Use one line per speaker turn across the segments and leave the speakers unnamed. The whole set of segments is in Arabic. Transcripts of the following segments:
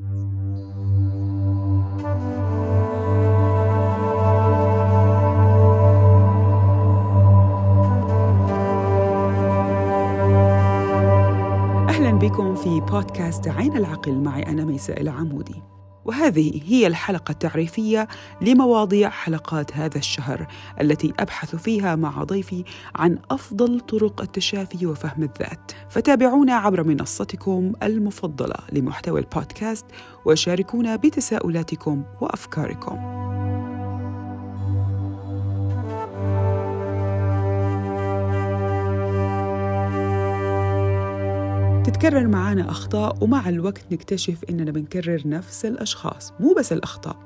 أهلا بكم في بودكاست عين العقل. معي أنا ميساء العمودي. وهذه هي الحلقة التعريفية لمواضيع حلقات هذا الشهر التي أبحث فيها مع ضيفي عن أفضل طرق التشافي وفهم الذات. فتابعونا عبر منصتكم المفضلة لمحتوى البودكاست وشاركونا بتساؤلاتكم وأفكاركم. تتكرر معانا أخطاء ومع الوقت نكتشف إننا بنكرر نفس الأشخاص مو بس الأخطاء.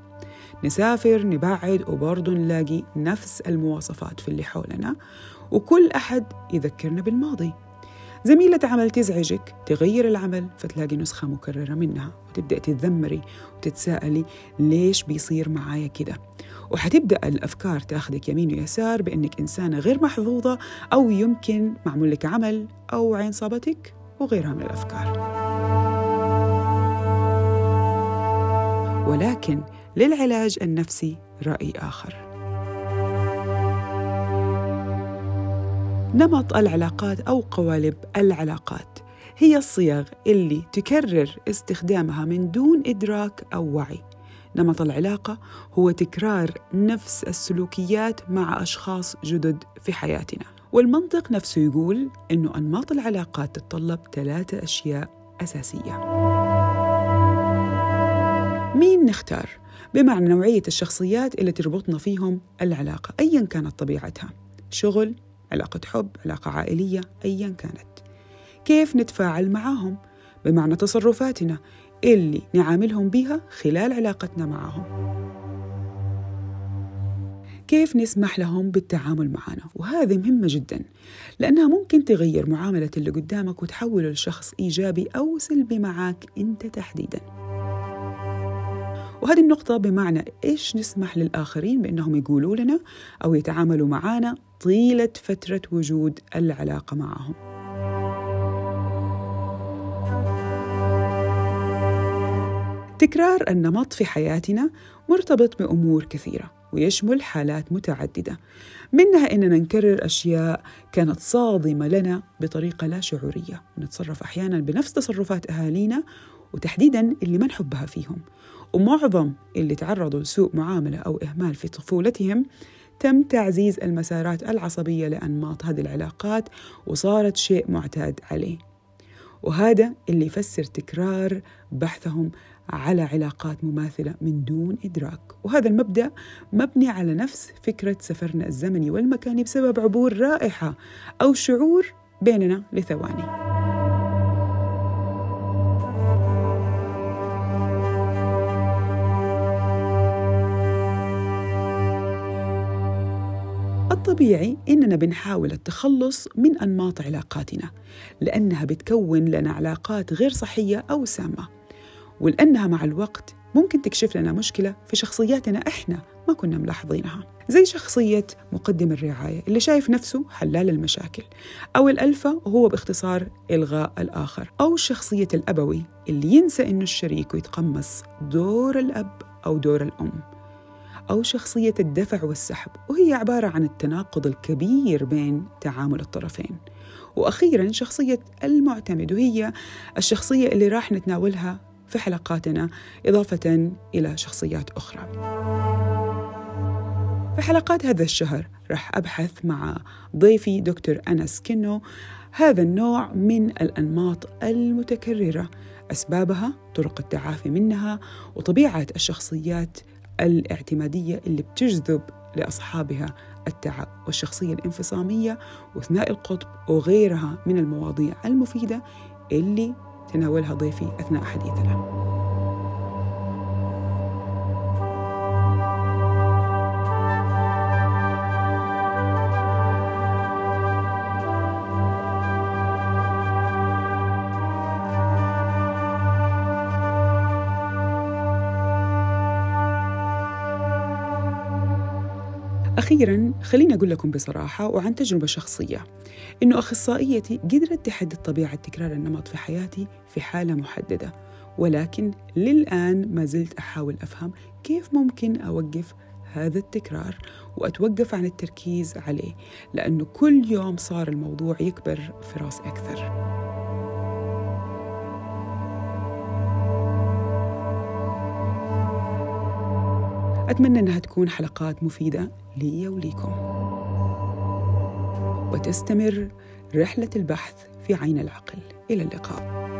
نسافر نبعد وبرضه نلاقي نفس المواصفات في اللي حولنا وكل أحد يذكرنا بالماضي. زميلة عمل تزعجك تغير العمل فتلاقي نسخة مكررة منها وتبدأ تتذمري وتتساءلي ليش بيصير معايا كده. وحتبدأ الأفكار تاخدك يمين ويسار بأنك إنسانة غير محظوظة أو يمكن معمول لك عمل أو عين صابتك. وغيرها من الأفكار. ولكن للعلاج النفسي رأي آخر. نمط العلاقات أو قوالب العلاقات هي الصيغ اللي تكرر استخدامها من دون إدراك أو وعي. نمط العلاقة هو تكرار نفس السلوكيات مع أشخاص جدد في حياتنا. والمنطق نفسه يقول إنه أنماط العلاقات تتطلب ثلاثة أشياء أساسية مين نختار؟ بمعنى نوعية الشخصيات اللي تربطنا فيهم العلاقة أيا كانت طبيعتها شغل، علاقة حب، علاقة عائلية، أيا كانت كيف نتفاعل معاهم؟ بمعنى تصرفاتنا اللي نعاملهم بها خلال علاقتنا معهم كيف نسمح لهم بالتعامل معنا؟ وهذه مهمة جدا لأنها ممكن تغير معاملة اللي قدامك وتحوله لشخص إيجابي أو سلبي معك أنت تحديدا. وهذه النقطة بمعنى إيش نسمح للآخرين بأنهم يقولوا لنا أو يتعاملوا معنا طيلة فترة وجود العلاقة معهم. تكرار النمط في حياتنا مرتبط بأمور كثيرة. ويشمل حالات متعددة. منها إننا نكرر أشياء كانت صادمة لنا بطريقة لا شعورية. ونتصرف أحيانا بنفس تصرفات أهالينا وتحديدا اللي ما نحبها فيهم. ومعظم اللي تعرضوا لسوء معاملة أو إهمال في طفولتهم تم تعزيز المسارات العصبية لأنماط هذه العلاقات وصارت شيء معتاد عليه. وهذا اللي يفسر تكرار بحثهم على علاقات مماثلة من دون إدراك. وهذا المبدأ مبني على نفس فكرة سفرنا الزمني والمكاني بسبب عبور رائحة أو شعور بيننا لثواني. الطبيعي إننا بنحاول التخلص من أنماط علاقاتنا لأنها بتكون لنا علاقات غير صحية أو سامة. ولأنها مع الوقت ممكن تكشف لنا مشكلة في شخصياتنا إحنا ما كنا ملاحظينها زي شخصية مقدم الرعاية اللي شايف نفسه حلال المشاكل أو الألفة وهو باختصار إلغاء الآخر أو شخصية الأبوي اللي ينسى إنه الشريك ويتقمص دور الأب أو دور الأم أو شخصية الدفع والسحب وهي عبارة عن التناقض الكبير بين تعامل الطرفين وأخيرا شخصية المعتمد وهي الشخصية اللي راح نتناولها في حلقاتنا إضافة إلى شخصيات أخرى. في حلقات هذا الشهر راح أبحث مع ضيفي دكتور أنس كينو هذا النوع من الأنماط المتكررة أسبابها طرق التعافي منها وطبيعة الشخصيات الاعتمادية اللي بتجذب لأصحابها التعب والشخصية الانفصامية وثناء القطب وغيرها من المواضيع المفيدة اللي تناولها ضيفي أثناء حديثنا. أخيرا خليني أقول لكم بصراحة وعن تجربة شخصية إنه أخصائيتي قدرت تحدد طبيعة تكرار النمط في حياتي في حالة محددة ولكن للآن ما زلت أحاول أفهم كيف ممكن أوقف هذا التكرار وأتوقف عن التركيز عليه لأنه كل يوم صار الموضوع يكبر في راسي أكثر. أتمنى أنها تكون حلقات مفيدة. لي وليكم. وتستمر رحلة البحث في عين العقل. إلى اللقاء.